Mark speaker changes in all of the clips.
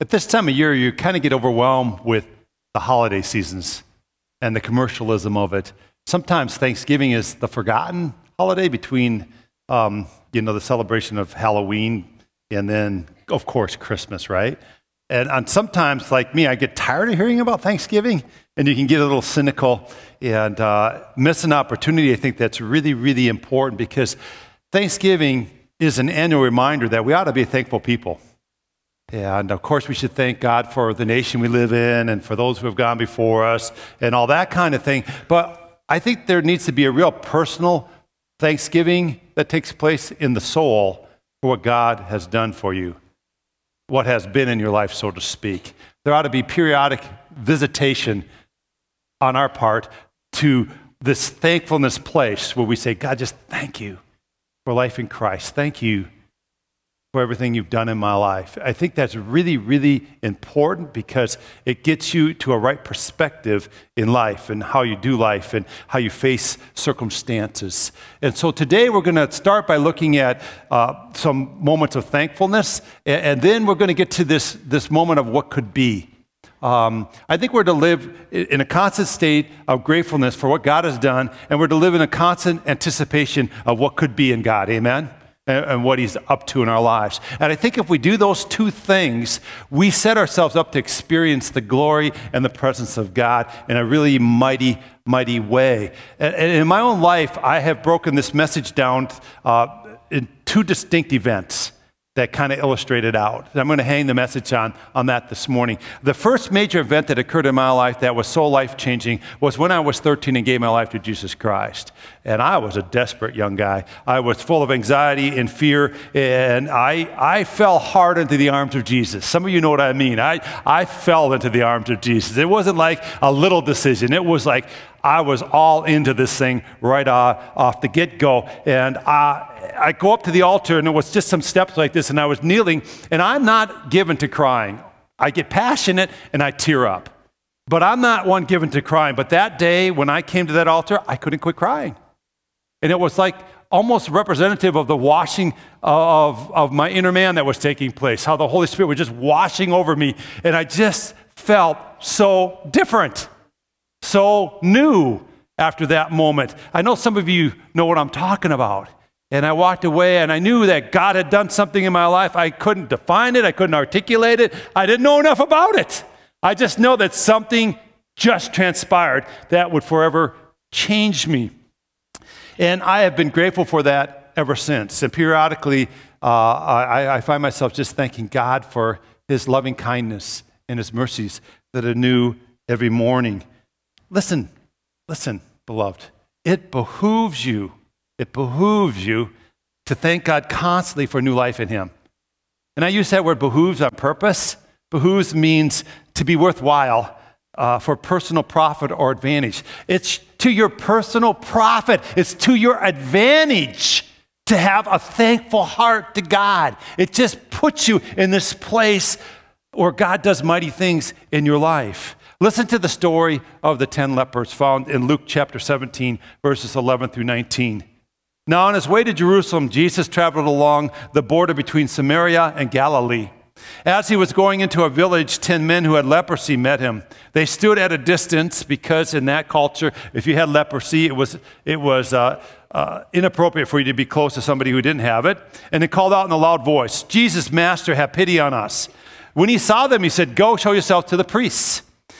Speaker 1: At this time of year, you kind of get overwhelmed with the holiday seasons and the commercialism of it. Sometimes Thanksgiving is the forgotten holiday between, um, you know, the celebration of Halloween and then, of course, Christmas, right? And, and sometimes, like me, I get tired of hearing about Thanksgiving, and you can get a little cynical and uh, miss an opportunity. I think that's really, really important because Thanksgiving is an annual reminder that we ought to be thankful people. Yeah, and of course, we should thank God for the nation we live in and for those who have gone before us and all that kind of thing. But I think there needs to be a real personal thanksgiving that takes place in the soul for what God has done for you, what has been in your life, so to speak. There ought to be periodic visitation on our part to this thankfulness place where we say, God, just thank you for life in Christ. Thank you for everything you've done in my life. I think that's really, really important because it gets you to a right perspective in life and how you do life and how you face circumstances. And so today we're going to start by looking at uh, some moments of thankfulness, and, and then we're going to get to this, this moment of what could be. Um, I think we're to live in a constant state of gratefulness for what God has done, and we're to live in a constant anticipation of what could be in God. Amen? And, what He's up to in our lives. And I think if we do those two things, we set ourselves up to experience the glory and the presence of God in a really mighty, mighty way. And, in my own life, I have broken this message down uh, in two distinct events that kind of illustrated out. I'm going to hang the message on, on that this morning. The first major event that occurred in my life that was so life changing was when I was 13 and gave my life to Jesus Christ. And I was a desperate young guy. I was full of anxiety and fear, and I, I fell hard into the arms of Jesus. Some of you know what I mean. I, I fell into the arms of Jesus. It wasn't like a little decision, it was like I was all into this thing right off, off the get go. And I, I go up to the altar, and it was just some steps like this, and I was kneeling, and I'm not given to crying. I get passionate and I tear up. But I'm not one given to crying. But that day, when I came to that altar, I couldn't quit crying. And it was like almost representative of the washing of, of my inner man that was taking place, how the Holy Spirit was just washing over me. And I just felt so different so new after that moment. I know some of you know what I'm talking about. And I walked away and I knew that God had done something in my life. I couldn't define it, I couldn't articulate it, I didn't know enough about it. I just know that something just transpired that would forever change me. And I have been grateful for that ever since. And periodically, uh, I, I find myself just thanking God for his loving kindness and his mercies that are new every morning. Listen, listen, beloved. It behooves you, it behooves you to thank God constantly for new life in Him. And I use that word behooves on purpose. Behooves means to be worthwhile uh, for personal profit or advantage. It's to your personal profit, it's to your advantage to have a thankful heart to God. It just puts you in this place where God does mighty things in your life. Listen to the story of the 10 lepers found in Luke chapter 17, verses 11 through 19. Now, on his way to Jerusalem, Jesus traveled along the border between Samaria and Galilee. As he was going into a village, 10 men who had leprosy met him. They stood at a distance because, in that culture, if you had leprosy, it was, it was uh, uh, inappropriate for you to be close to somebody who didn't have it. And they called out in a loud voice, Jesus, Master, have pity on us. When he saw them, he said, Go show yourself to the priests.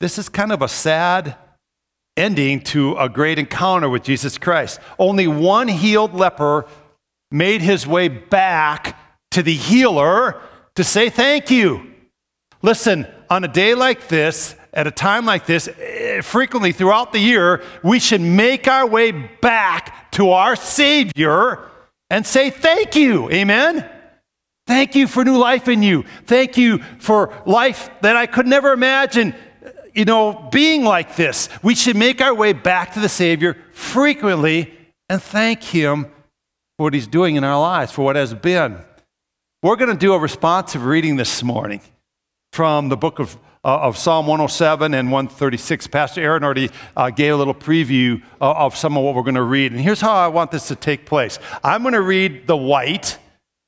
Speaker 1: This is kind of a sad ending to a great encounter with Jesus Christ. Only one healed leper made his way back to the healer to say thank you. Listen, on a day like this, at a time like this, eh, frequently throughout the year, we should make our way back to our Savior and say thank you. Amen? Thank you for new life in you. Thank you for life that I could never imagine, you know, being like this. We should make our way back to the Savior frequently and thank Him for what He's doing in our lives, for what has been. We're going to do a responsive reading this morning from the book of, uh, of Psalm 107 and 136. Pastor Aaron already uh, gave a little preview uh, of some of what we're going to read. And here's how I want this to take place I'm going to read the white,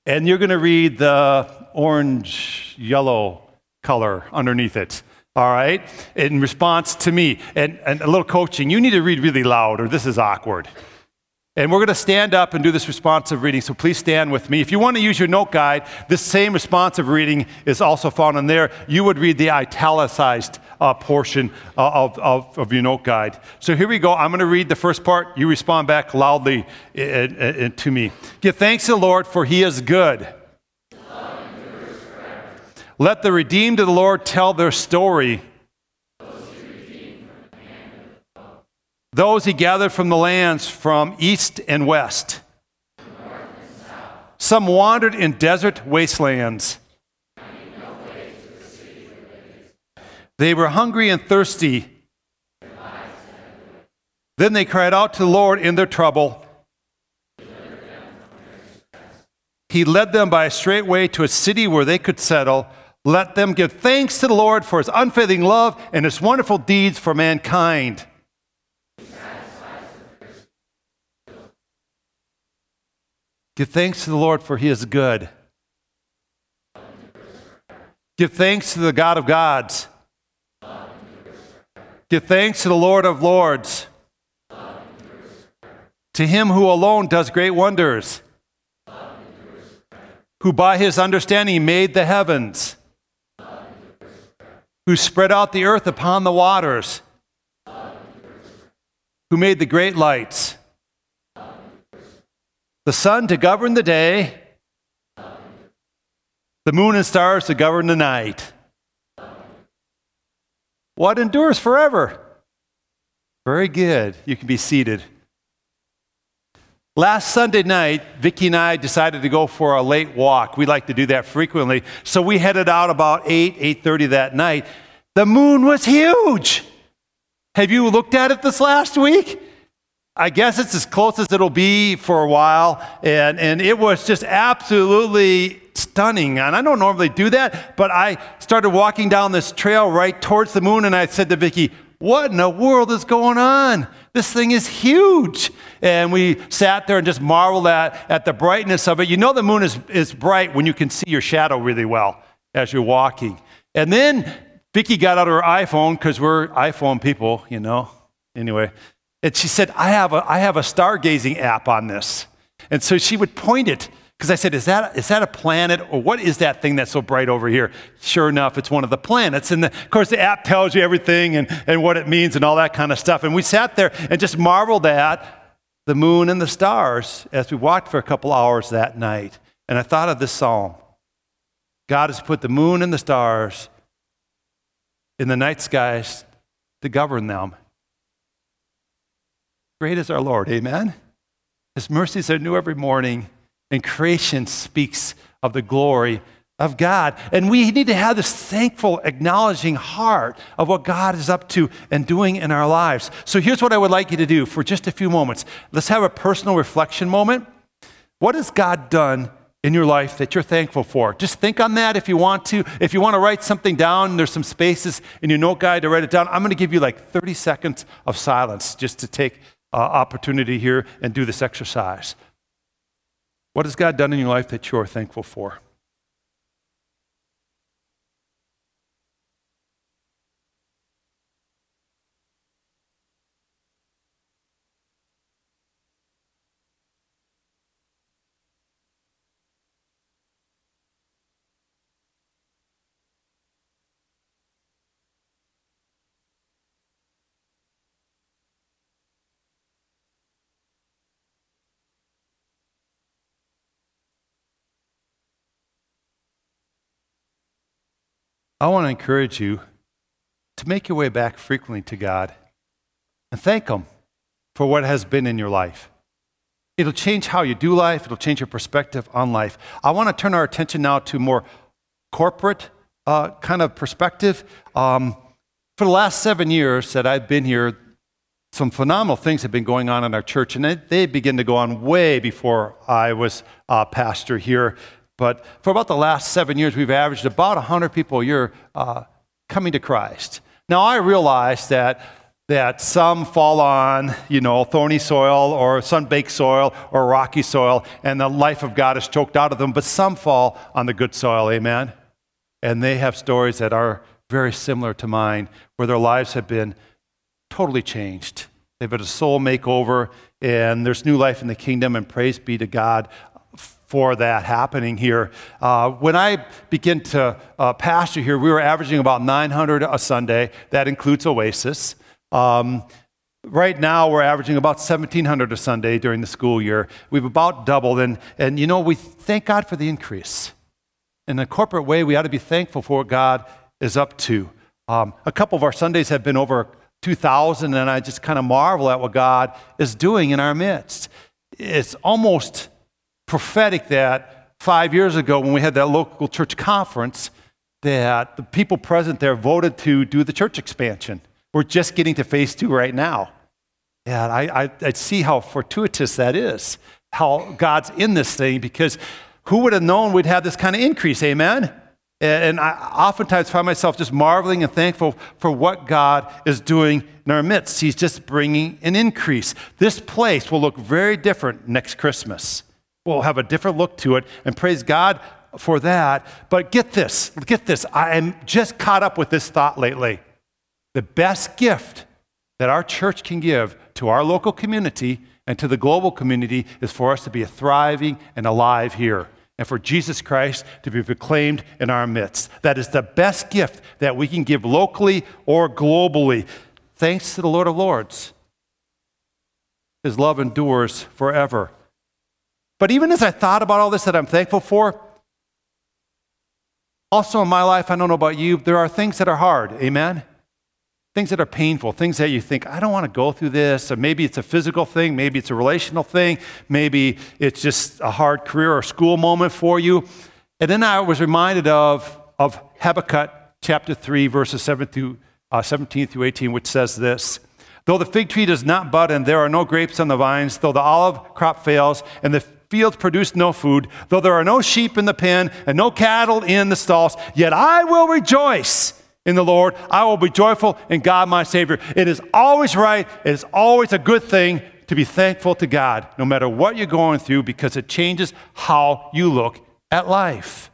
Speaker 1: and you're going to read the orange yellow color underneath it. All right? In response to me. And, and a little coaching, you need to read really loud, or this is awkward. And we're going to stand up and do this responsive reading, so please stand with me. If you want to use your note guide, this same responsive reading is also found in there. You would read the italicized uh, portion uh, of, of, of, your note guide. So here we go. I'm going to read the first part. You respond back loudly uh, uh, to me. Give thanks to the Lord, for he is good. Let the redeemed of the Lord tell their story. Those he gathered from the lands from east and west. Some wandered in desert wastelands. They were hungry and thirsty. Then they cried out to the Lord in their trouble. He led them by a straight way to a city where they could settle. Let them give thanks to the Lord for his unfailing love and his wonderful deeds for mankind. Give thanks to the Lord, for he is good. Give thanks to the God of gods. Give thanks to the Lord of lords. To him who alone does great wonders, who by his understanding made the heavens, who spread out the earth upon the waters, who made the great lights the sun to govern the day, the moon and stars to govern the night. What endures forever? Very good. You can be seated. Last Sunday night, Vicki and I decided to go for a late walk. We like to do that frequently. So we headed out about 8, 8:30 that night. The moon was huge. Have you looked at it this last week? I guess it's as close as it'll be for a while. And, and it was just absolutely stunning. And I don't normally do that, but I started walking down this trail right towards the moon, and I said to Vicki, What in the world is going on? This thing is huge. And we sat there and just marveled at, at the brightness of it. You know, the moon is, is bright when you can see your shadow really well as you're walking. And then Vicki got out her iPhone because we're iPhone people, you know. Anyway, and she said, I have a, I have a stargazing app on this. And so she would point it, because I said, is that, is that a planet or what is that thing that's so bright over here? Sure enough, it's one of the planets. And the, of course, the app tells you everything and, and what it means and all that kind of stuff. And we sat there and just marveled at the moon and the stars as we walked for a couple hours that night. And I thought of this psalm God has put the moon and the stars in the night skies to govern them. Great is our Lord, amen? His mercies are new every morning, and creation speaks of the glory of God. And we need to have this thankful, acknowledging heart of what God is up to and doing in our lives. So here's what I would like you to do for just a few moments. Let's have a personal reflection moment. What has God done in your life that you're thankful for? Just think on that if you want to. If you want to write something down, there's some spaces in your note guide to write it down. I'm going to give you like 30 seconds of silence just to take uh, opportunity here and do this exercise. What has God done in your life that you're thankful for? I want to encourage you to make your way back frequently to God and thank Him for what has been in your life. It'll change how you do life, it'll change your perspective on life. I want to turn our attention now to more corporate uh, kind of perspective. Um, for the last seven years that I've been here, some phenomenal things have been going on in our church, and they, they begin to go on way before I was uh, pastor here. But for about the last seven years, we've averaged about 100 people a year uh, coming to Christ. Now, I realize that, that some fall on, you know, thorny soil or sun-baked soil or rocky soil, and the life of God is choked out of them, but some fall on the good soil, amen? And they have stories that are very similar to mine, where their lives have been totally changed. They've had a soul makeover, and there's new life in the kingdom, and praise be to God for that happening here. Uh, when I began to uh, pastor here, we were averaging about 900 a Sunday. That includes Oasis. Um, right now, we're averaging about 1,700 a Sunday during the school year. We've about doubled, and, and you know, we thank God for the increase. In a corporate way, we ought to be thankful for what God is up to. Um, a couple of our Sundays have been over 2,000, and I just kind of marvel at what God is doing in our midst. It's almost prophetic that five years ago, when we had that local church conference, that the people present there voted to do the church expansion. We're just getting to phase two right now. And I, I, I see how fortuitous that is, how God's in this thing, because who would have known we'd have this kind of increase? Amen? And I oftentimes find myself just marveling and thankful for what God is doing in our midst. He's just bringing an increase. This place will look very different next Christmas. We'll have a different look to it, and praise God for that. But get this, get this. I am just caught up with this thought lately. The best gift that our church can give to our local community and to the global community is for us to be thriving and alive here and for Jesus Christ to be proclaimed in our midst. That is the best gift that we can give locally or globally. Thanks to the Lord of Lords. His love endures forever. But even as I thought about all this that I'm thankful for, also in my life, I don't know about you, there are things that are hard. Amen? things that are painful, things that you think, I don't want to go through this. Or maybe it's a physical thing, maybe it's a relational thing, maybe it's just a hard career or school moment for you. And then I was reminded of, of Habakkuk chapter 3, verses 7 through, uh, 17 through 18, which says this Though the fig tree does not bud and there are no grapes on the vines, though the olive crop fails and the fields produce no food, though there are no sheep in the pen and no cattle in the stalls, yet I will rejoice in the Lord. I will be joyful in God my Savior. It is always right, it is always a good thing to be thankful to God, no matter what you're going through, because it changes how you look at life.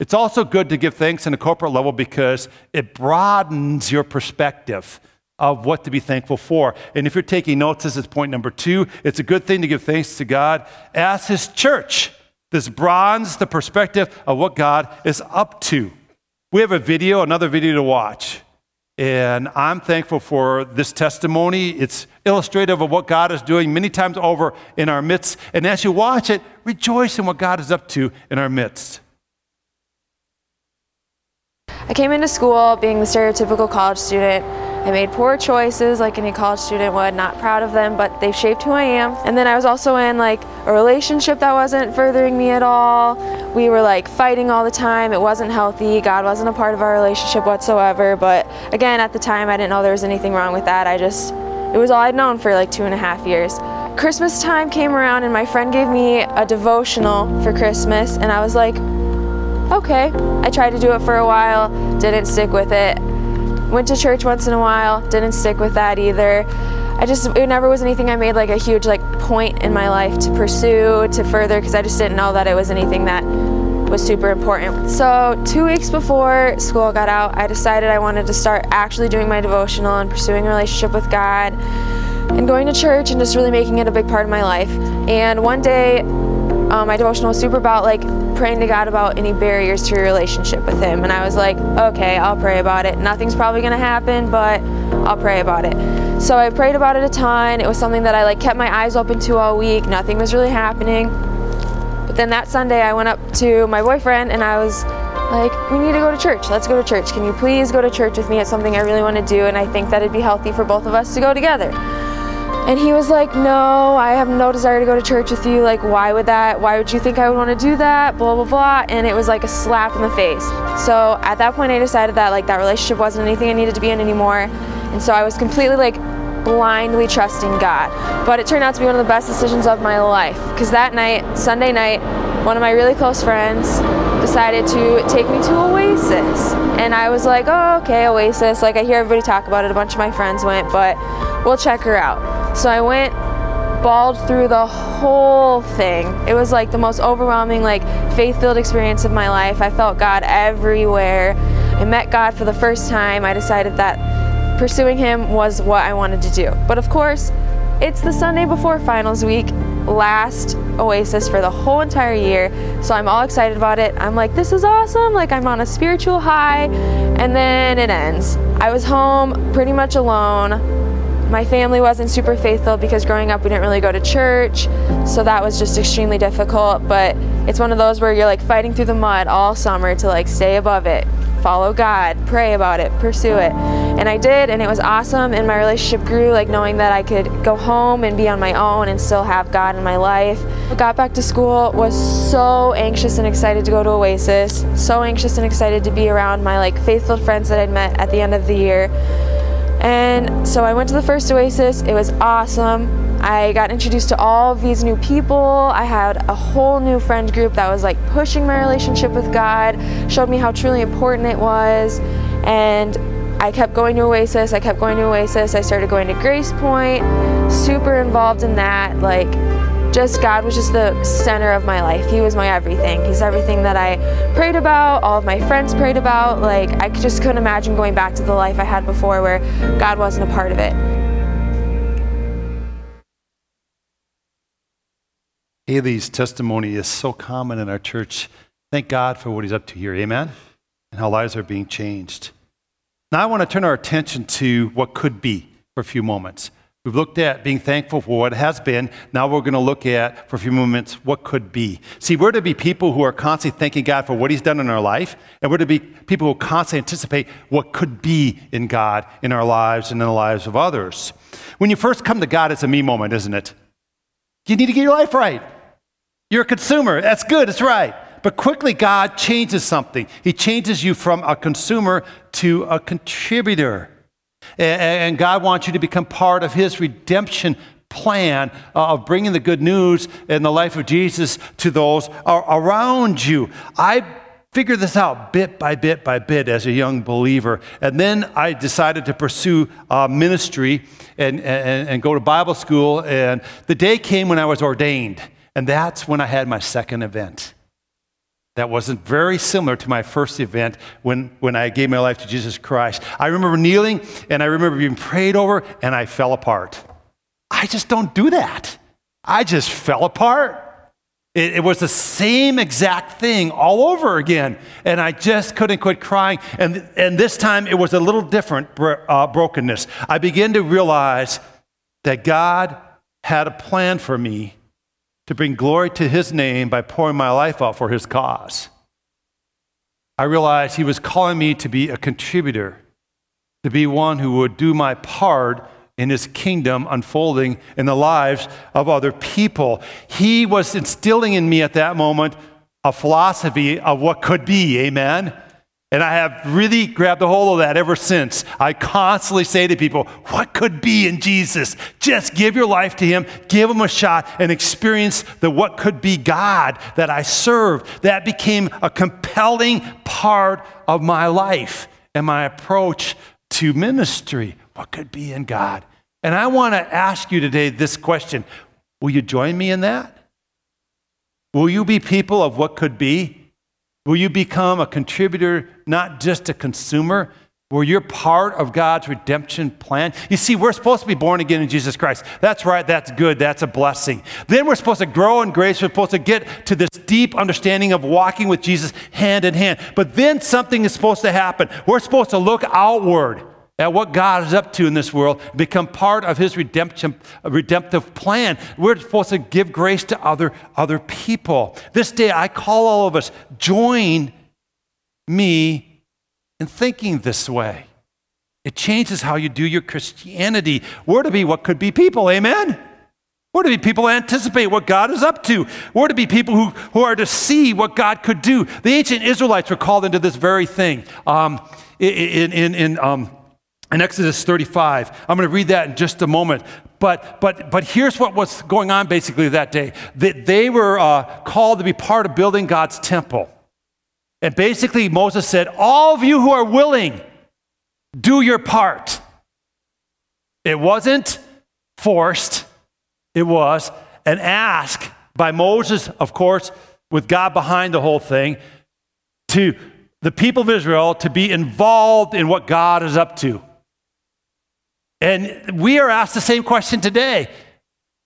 Speaker 1: It's also good to give thanks in a corporate level because it broadens your perspective of what to be thankful for. And if you're taking notes, this is point number two. It's a good thing to give thanks to God as His church. This broadens the perspective of what God is up to. We have a video, another video to watch. And I'm thankful for this testimony. It's illustrative of what God is doing many times over in our midst. And as you watch it, rejoice in what God is up to in our midst.
Speaker 2: I came into school being the stereotypical college student I made poor choices like any college student would, not proud of them, but they shaped who I am. And then I was also in like a relationship that wasn't furthering me at all. We were like fighting all the time. It wasn't healthy. God wasn't a part of our relationship whatsoever. But again, at the time, I didn't know there was anything wrong with that. I just, it was all I'd known for like two and a half years. Christmas time came around and my friend gave me a devotional for Christmas and I was like, okay. I tried to do it for a while, didn't stick with it. Went to church once in a while, didn't stick with that either. I just, it never was anything I made like a huge like point in my life to pursue, to further, because I just didn't know that it was anything that was super important. So, two weeks before school got out, I decided I wanted to start actually doing my devotional and pursuing a relationship with God and going to church and just really making it a big part of my life. And one day, um, my devotional was super about like praying to God about any barriers to your relationship with Him. And I was like, okay, I'll pray about it. Nothing's probably gonna happen, but I'll pray about it. So I prayed about it a ton. It was something that I like kept my eyes open to all week. Nothing was really happening. But then that Sunday, I went up to my boyfriend and I was like, we need to go to church. Let's go to church. Can you please go to church with me? It's something I really want to do, and I think that it'd be healthy for both of us to go together. And he was like, No, I have no desire to go to church with you. Like, why would that? Why would you think I would want to do that? Blah, blah, blah. And it was like a slap in the face. So at that point, I decided that like that relationship wasn't anything I needed to be in anymore. And so I was completely like blindly trusting God. But it turned out to be one of the best decisions of my life. Because that night, Sunday night, one of my really close friends decided to take me to Oasis. And I was like, oh, okay, Oasis. Like, I hear everybody talk about it. A bunch of my friends went, but we'll check her out. So I went, bawled through the whole thing. It was like the most overwhelming, like faith filled experience of my life. I felt God everywhere. I met God for the first time. I decided that pursuing Him was what I wanted to do. But of course, it's the Sunday before finals week, last Oasis for the whole entire year. So I'm all excited about it. I'm like, this is awesome. Like, I'm on a spiritual high. And then it ends. I was home pretty much alone my family wasn't super faithful because growing up we didn't really go to church, so that was just extremely difficult. But it's one of those where you're like fighting through the mud all summer to like stay above it, follow God, pray about it, pursue it. And I did, and it was awesome. And my relationship grew, like knowing that I could go home and be on my own and still have God in my life. Got back to school, was so anxious and excited to go to Oasis, so anxious and excited to be around my like faithful friends that I'd met at the end of the year. And so I went to the first Oasis. It was awesome. I got introduced to all of these new people. I had a whole new friend group that was like pushing my relationship with God, showed me how truly important it was. And I kept going to Oasis. I kept going to Oasis. I started going to Grace Point, super involved in that. Like, just God was just the center of my life. He was my everything. He's everything that I prayed about, all of my friends prayed about. Like, I just couldn't imagine going back to the life I had before where God wasn't a part of it.
Speaker 1: Haley's testimony is so common in our church. Thank God for what he's up to here. Amen? And how lives are being changed. Now, I want to turn our attention to what could be for a few moments. We've looked at being thankful for what has been. Now we're going to look at, for a few moments, what could be. See, we're to be people who are constantly thanking God for what He's done in our life, and we're to be people who constantly anticipate what could be in God in our lives and in the lives of others. When you first come to God, it's a me moment, isn't it? You need to get your life right. You're a consumer. That's good, it's right. But quickly, God changes something. He changes you from a consumer to a contributor. And God wants you to become part of His redemption plan of bringing the good news and the life of Jesus to those around you. I figured this out bit by bit by bit as a young believer. And then I decided to pursue uh, ministry and, and, and go to Bible school. And the day came when I was ordained. And that's when I had my second event that wasn't very similar to my first event when, when I gave my life to Jesus Christ. I remember kneeling and I remember being prayed over and I fell apart. I just don't do that. I just fell apart. It, it was the same exact thing all over again. And I just couldn't quit crying. And, and this time it was a little different uh, brokenness. I began to realize that God had a plan for me to bring glory to his name by pouring my life out for his cause. I realized he was calling me to be a contributor, to be one who would do my part in his kingdom unfolding in the lives of other people. He was instilling in me at that moment a philosophy of what could be, amen? And I have really grabbed a hold of that ever since. I constantly say to people, What could be in Jesus? Just give your life to Him, give Him a shot, and experience the what could be God that I serve. That became a compelling part of my life and my approach to ministry. What could be in God? And I want to ask you today this question Will you join me in that? Will you be people of what could be? Will you become a contributor, not just a consumer? Where you're part of God's redemption plan. You see, we're supposed to be born again in Jesus Christ. That's right, that's good, that's a blessing. Then we're supposed to grow in grace. We're supposed to get to this deep understanding of walking with Jesus hand in hand. But then something is supposed to happen. We're supposed to look outward at what God is up to in this world, become part of his redemption, redemptive plan. We're supposed to give grace to other, other people. This day, I call all of us, join me in thinking this way. It changes how you do your Christianity. We're to be what could be people, amen? We're to be people who anticipate what God is up to. We're to be people who, who are to see what God could do. The ancient Israelites were called into this very thing. Um, in, in, in, um, in Exodus 35, I'm going to read that in just a moment. But, but, but here's what was going on basically that day that they were uh, called to be part of building God's temple. And basically, Moses said, All of you who are willing, do your part. It wasn't forced, it was an ask by Moses, of course, with God behind the whole thing, to the people of Israel to be involved in what God is up to. And we are asked the same question today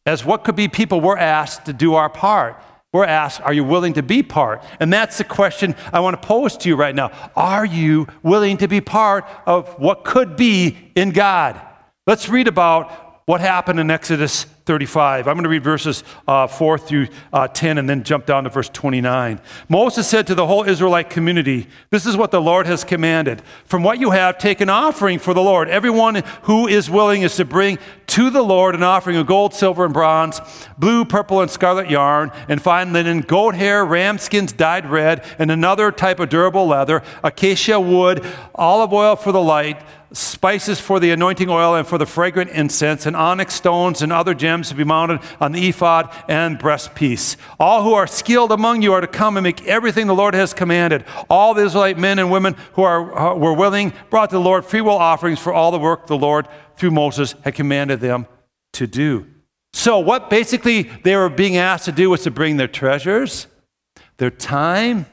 Speaker 1: as what could be people we're asked to do our part. We're asked, are you willing to be part? And that's the question I want to pose to you right now. Are you willing to be part of what could be in God? Let's read about what happened in Exodus 35. I'm going to read verses uh, 4 through uh, 10 and then jump down to verse 29. Moses said to the whole Israelite community, This is what the Lord has commanded. From what you have, take an offering for the Lord. Everyone who is willing is to bring to the Lord an offering of gold, silver, and bronze, blue, purple, and scarlet yarn, and fine linen, goat hair, ram skins dyed red, and another type of durable leather, acacia wood, olive oil for the light spices for the anointing oil and for the fragrant incense, and onyx stones and other gems to be mounted on the ephod and breastpiece. All who are skilled among you are to come and make everything the Lord has commanded. All the Israelite men and women who are, uh, were willing brought to the Lord free will offerings for all the work the Lord, through Moses, had commanded them to do. So, what basically they were being asked to do was to bring their treasures, their time,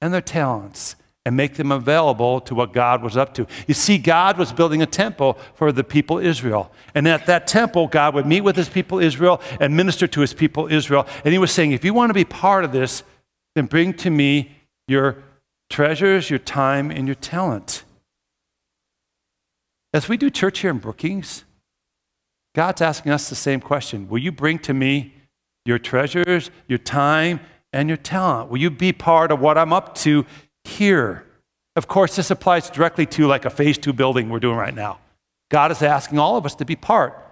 Speaker 1: and their talents and make them available to what God was up to. You see, God was building a temple for the people Israel. And at that temple, God would meet with his people Israel and minister to his people Israel. And he was saying, if you want to be part of this, then bring to me your treasures, your time, and your talent. As we do church here in Brookings, God's asking us the same question Will you bring to me your treasures, your time, and your talent? Will you be part of what I'm up to here. Of course, this applies directly to like a phase two building we're doing right now. God is asking all of us to be part,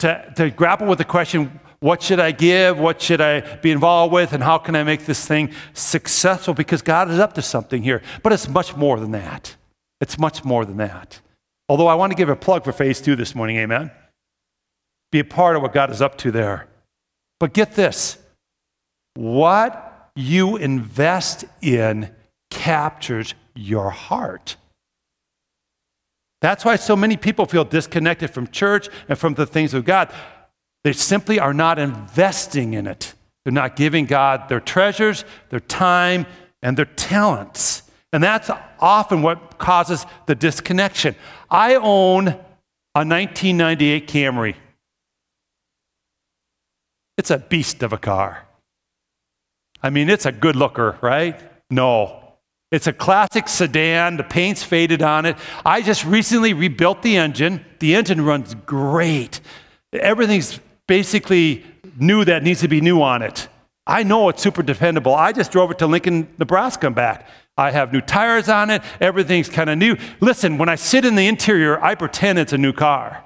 Speaker 1: to, to grapple with the question what should I give? What should I be involved with? And how can I make this thing successful? Because God is up to something here. But it's much more than that. It's much more than that. Although I want to give a plug for phase two this morning, amen? Be a part of what God is up to there. But get this what you invest in captures your heart. That's why so many people feel disconnected from church and from the things of God. They simply are not investing in it. They're not giving God their treasures, their time, and their talents. And that's often what causes the disconnection. I own a 1998 Camry. It's a beast of a car. I mean, it's a good looker, right? No. It's a classic sedan. The paint's faded on it. I just recently rebuilt the engine. The engine runs great. Everything's basically new that needs to be new on it. I know it's super dependable. I just drove it to Lincoln, Nebraska and back. I have new tires on it. Everything's kind of new. Listen, when I sit in the interior, I pretend it's a new car.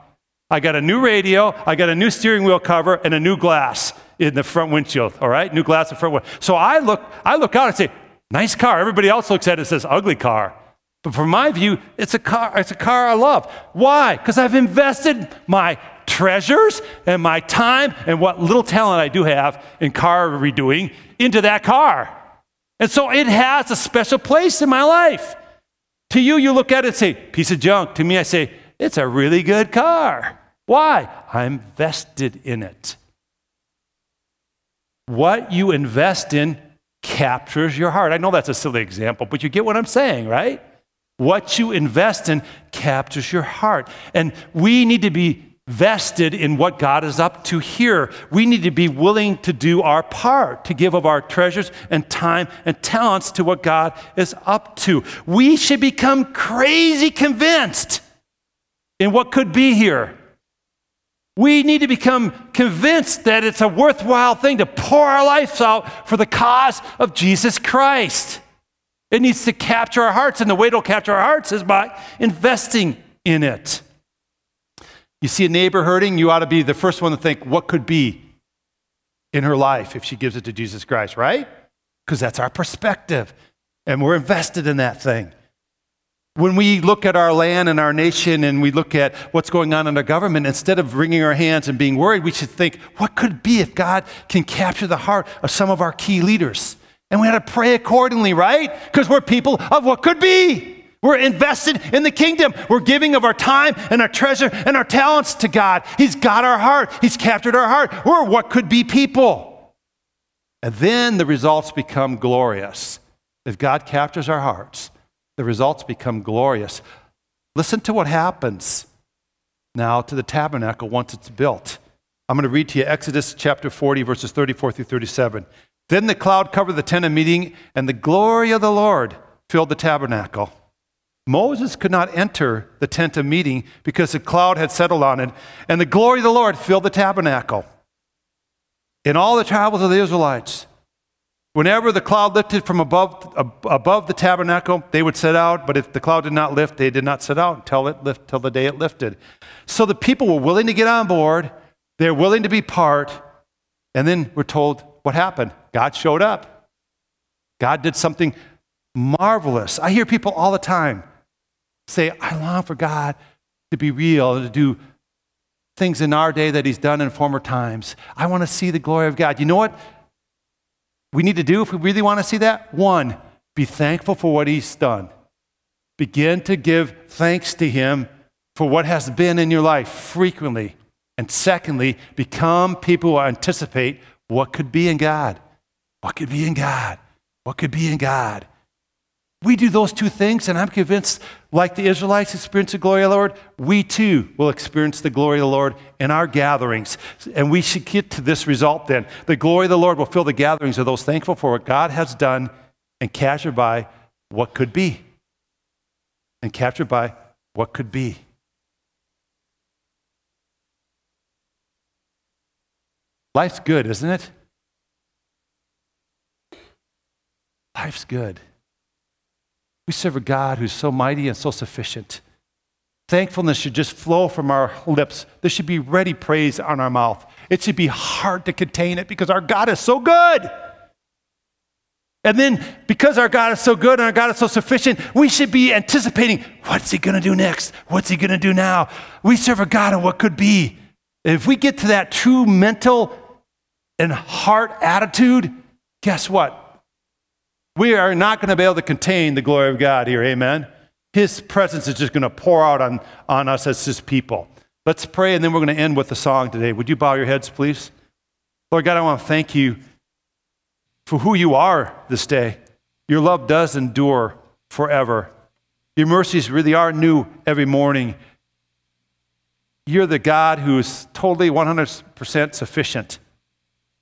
Speaker 1: I got a new radio, I got a new steering wheel cover, and a new glass in the front windshield, all right? New glass in the front windshield. So I look, I look out and say, nice car. Everybody else looks at it and says, ugly car. But from my view, it's a car, it's a car I love. Why? Because I've invested my treasures and my time and what little talent I do have in car redoing into that car. And so it has a special place in my life. To you, you look at it and say, piece of junk. To me, I say, it's a really good car. Why? I'm vested in it. What you invest in captures your heart. I know that's a silly example, but you get what I'm saying, right? What you invest in captures your heart. And we need to be vested in what God is up to here. We need to be willing to do our part, to give of our treasures and time and talents to what God is up to. We should become crazy convinced in what could be here. We need to become convinced that it's a worthwhile thing to pour our lives out for the cause of Jesus Christ. It needs to capture our hearts, and the way it'll capture our hearts is by investing in it. You see a neighbor hurting, you ought to be the first one to think, what could be in her life if she gives it to Jesus Christ, right? Because that's our perspective, and we're invested in that thing. When we look at our land and our nation and we look at what's going on in our government, instead of wringing our hands and being worried, we should think, what could be if God can capture the heart of some of our key leaders? And we had to pray accordingly, right? Because we're people of what could be. We're invested in the kingdom. We're giving of our time and our treasure and our talents to God. He's got our heart, He's captured our heart. We're what could be people. And then the results become glorious. If God captures our hearts, the results become glorious. Listen to what happens now to the tabernacle once it's built. I'm going to read to you Exodus chapter 40, verses 34 through 37. Then the cloud covered the tent of meeting, and the glory of the Lord filled the tabernacle. Moses could not enter the tent of meeting because the cloud had settled on it, and the glory of the Lord filled the tabernacle. In all the travels of the Israelites, Whenever the cloud lifted from above, above the tabernacle, they would set out, but if the cloud did not lift, they did not set out until, it lift, until the day it lifted. So the people were willing to get on board, they're willing to be part, and then we're told what happened. God showed up. God did something marvelous. I hear people all the time say, I long for God to be real, and to do things in our day that He's done in former times. I want to see the glory of God. You know what? We need to do if we really want to see that? One, be thankful for what He's done. Begin to give thanks to Him for what has been in your life frequently. And secondly, become people who anticipate what could be in God. What could be in God? What could be in God? We do those two things, and I'm convinced, like the Israelites experienced the glory of the Lord, we too will experience the glory of the Lord in our gatherings. And we should get to this result then. The glory of the Lord will fill the gatherings of those thankful for what God has done and captured by what could be. And captured by what could be. Life's good, isn't it? Life's good. We serve a God who's so mighty and so sufficient. Thankfulness should just flow from our lips. There should be ready praise on our mouth. It should be hard to contain it because our God is so good. And then, because our God is so good and our God is so sufficient, we should be anticipating what's He going to do next? What's He going to do now? We serve a God of what could be. If we get to that true mental and heart attitude, guess what? We are not going to be able to contain the glory of God here. Amen. His presence is just going to pour out on, on us as his people. Let's pray, and then we're going to end with the song today. Would you bow your heads, please? Lord God, I want to thank you for who you are this day. Your love does endure forever. Your mercies really are new every morning. You're the God who is totally 100% sufficient.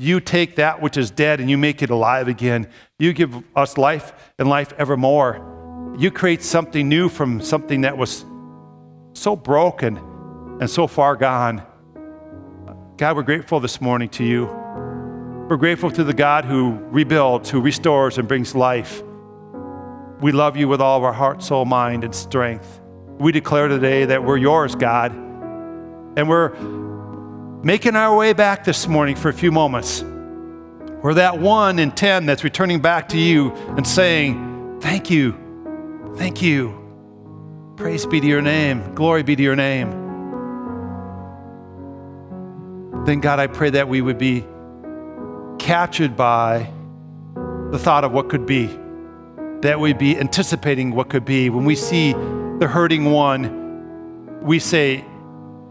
Speaker 1: You take that which is dead and you make it alive again. You give us life and life evermore. You create something new from something that was so broken and so far gone. God, we're grateful this morning to you. We're grateful to the God who rebuilds, who restores, and brings life. We love you with all of our heart, soul, mind, and strength. We declare today that we're yours, God. And we're making our way back this morning for a few moments. We're that one in 10 that's returning back to you and saying, Thank you, thank you. Praise be to your name, glory be to your name. Then, God, I pray that we would be captured by the thought of what could be, that we'd be anticipating what could be. When we see the hurting one, we say,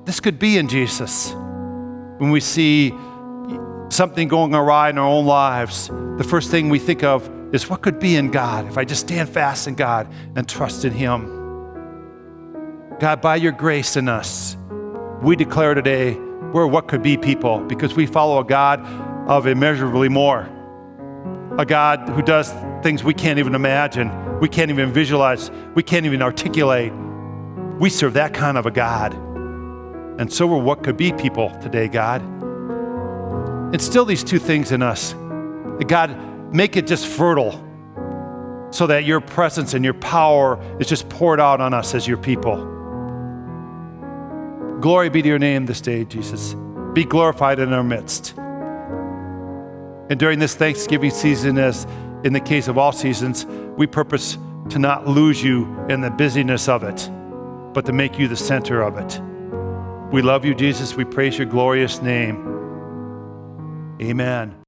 Speaker 1: This could be in Jesus when we see something going awry in our own lives, the first thing we think of is what could be in God if I just stand fast in God and trust in Him. God, by your grace in us, we declare today we're what could be people because we follow a God of immeasurably more. A God who does things we can't even imagine, we can't even visualize, we can't even articulate. We serve that kind of a God. And so we're what could be people today, God. Instill these two things in us. God, make it just fertile. so that your presence and your power is just poured out on us as your people. Glory be to your name this day, Jesus. Be glorified in our midst. And during this Thanksgiving season, as in the case of all seasons, we purpose to not lose you in the busyness of it, but to make you the center of it. We love you, Jesus. We praise your glorious name. Amen.